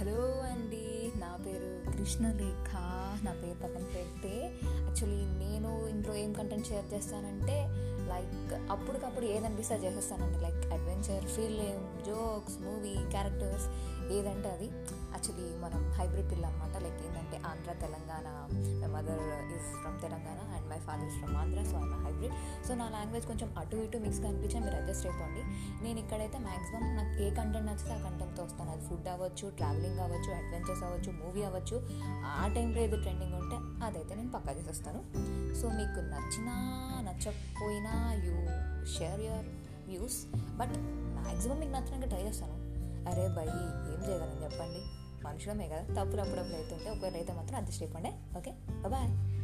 Hello కృష్ణలేఖ. నా పేరు పక్కన పెడితే యాక్చువల్లీ నేను ఇంట్లో ఏం కంటెంట్ షేర్ చేస్తానంటే లైక్ అప్పటికప్పుడు ఏదనిపిస్తే చేసేస్తానండి. Like adventure film jokes movie characters ఏదంటే అది యాక్చువల్లీ మనం హైబ్రిడ్ పిల్ల అనమాట లైక్ ఏంటంటే Andhra Telangana my mother is from Telangana and my father is from Andhra so I'm hybrid so నా లాంగ్వేజ్ కొంచెం అటు ఇటు మిక్స్ కనిపించే మీరు అడ్జస్ట్ అయిపోండి. నేను ఇక్కడైతే మ్యాక్సిమం నాకు ఏ కంటెంట్ నచ్చితే ఆ కంటెంట్తో వస్తాను. అది ఫుడ్ అవ్వచ్చు ట్రావెలింగ్ అవ్వచ్చు అడ్వెంచర్స్ అవ్వచ్చు మూవీ అవ్వచ్చు ఆ టైంలో ఏది ట్రెండింగ్ ఉంటే అదైతే నేను పక్కా చేసేస్తాను. సో మీకు నచ్చినా నచ్చకపోయినా you share your views but maximum మీకు నచ్చినాక ట్రై చేస్తాను. అరే బై ఏం చేయగలను చెప్పండి? మనుషులమే కదా. తప్పులు అప్పుడప్పుడు అవుతుంటే ఒకవేళ అయితే మాత్రం అడ్జస్ట్ అయిపోండి. Okay bye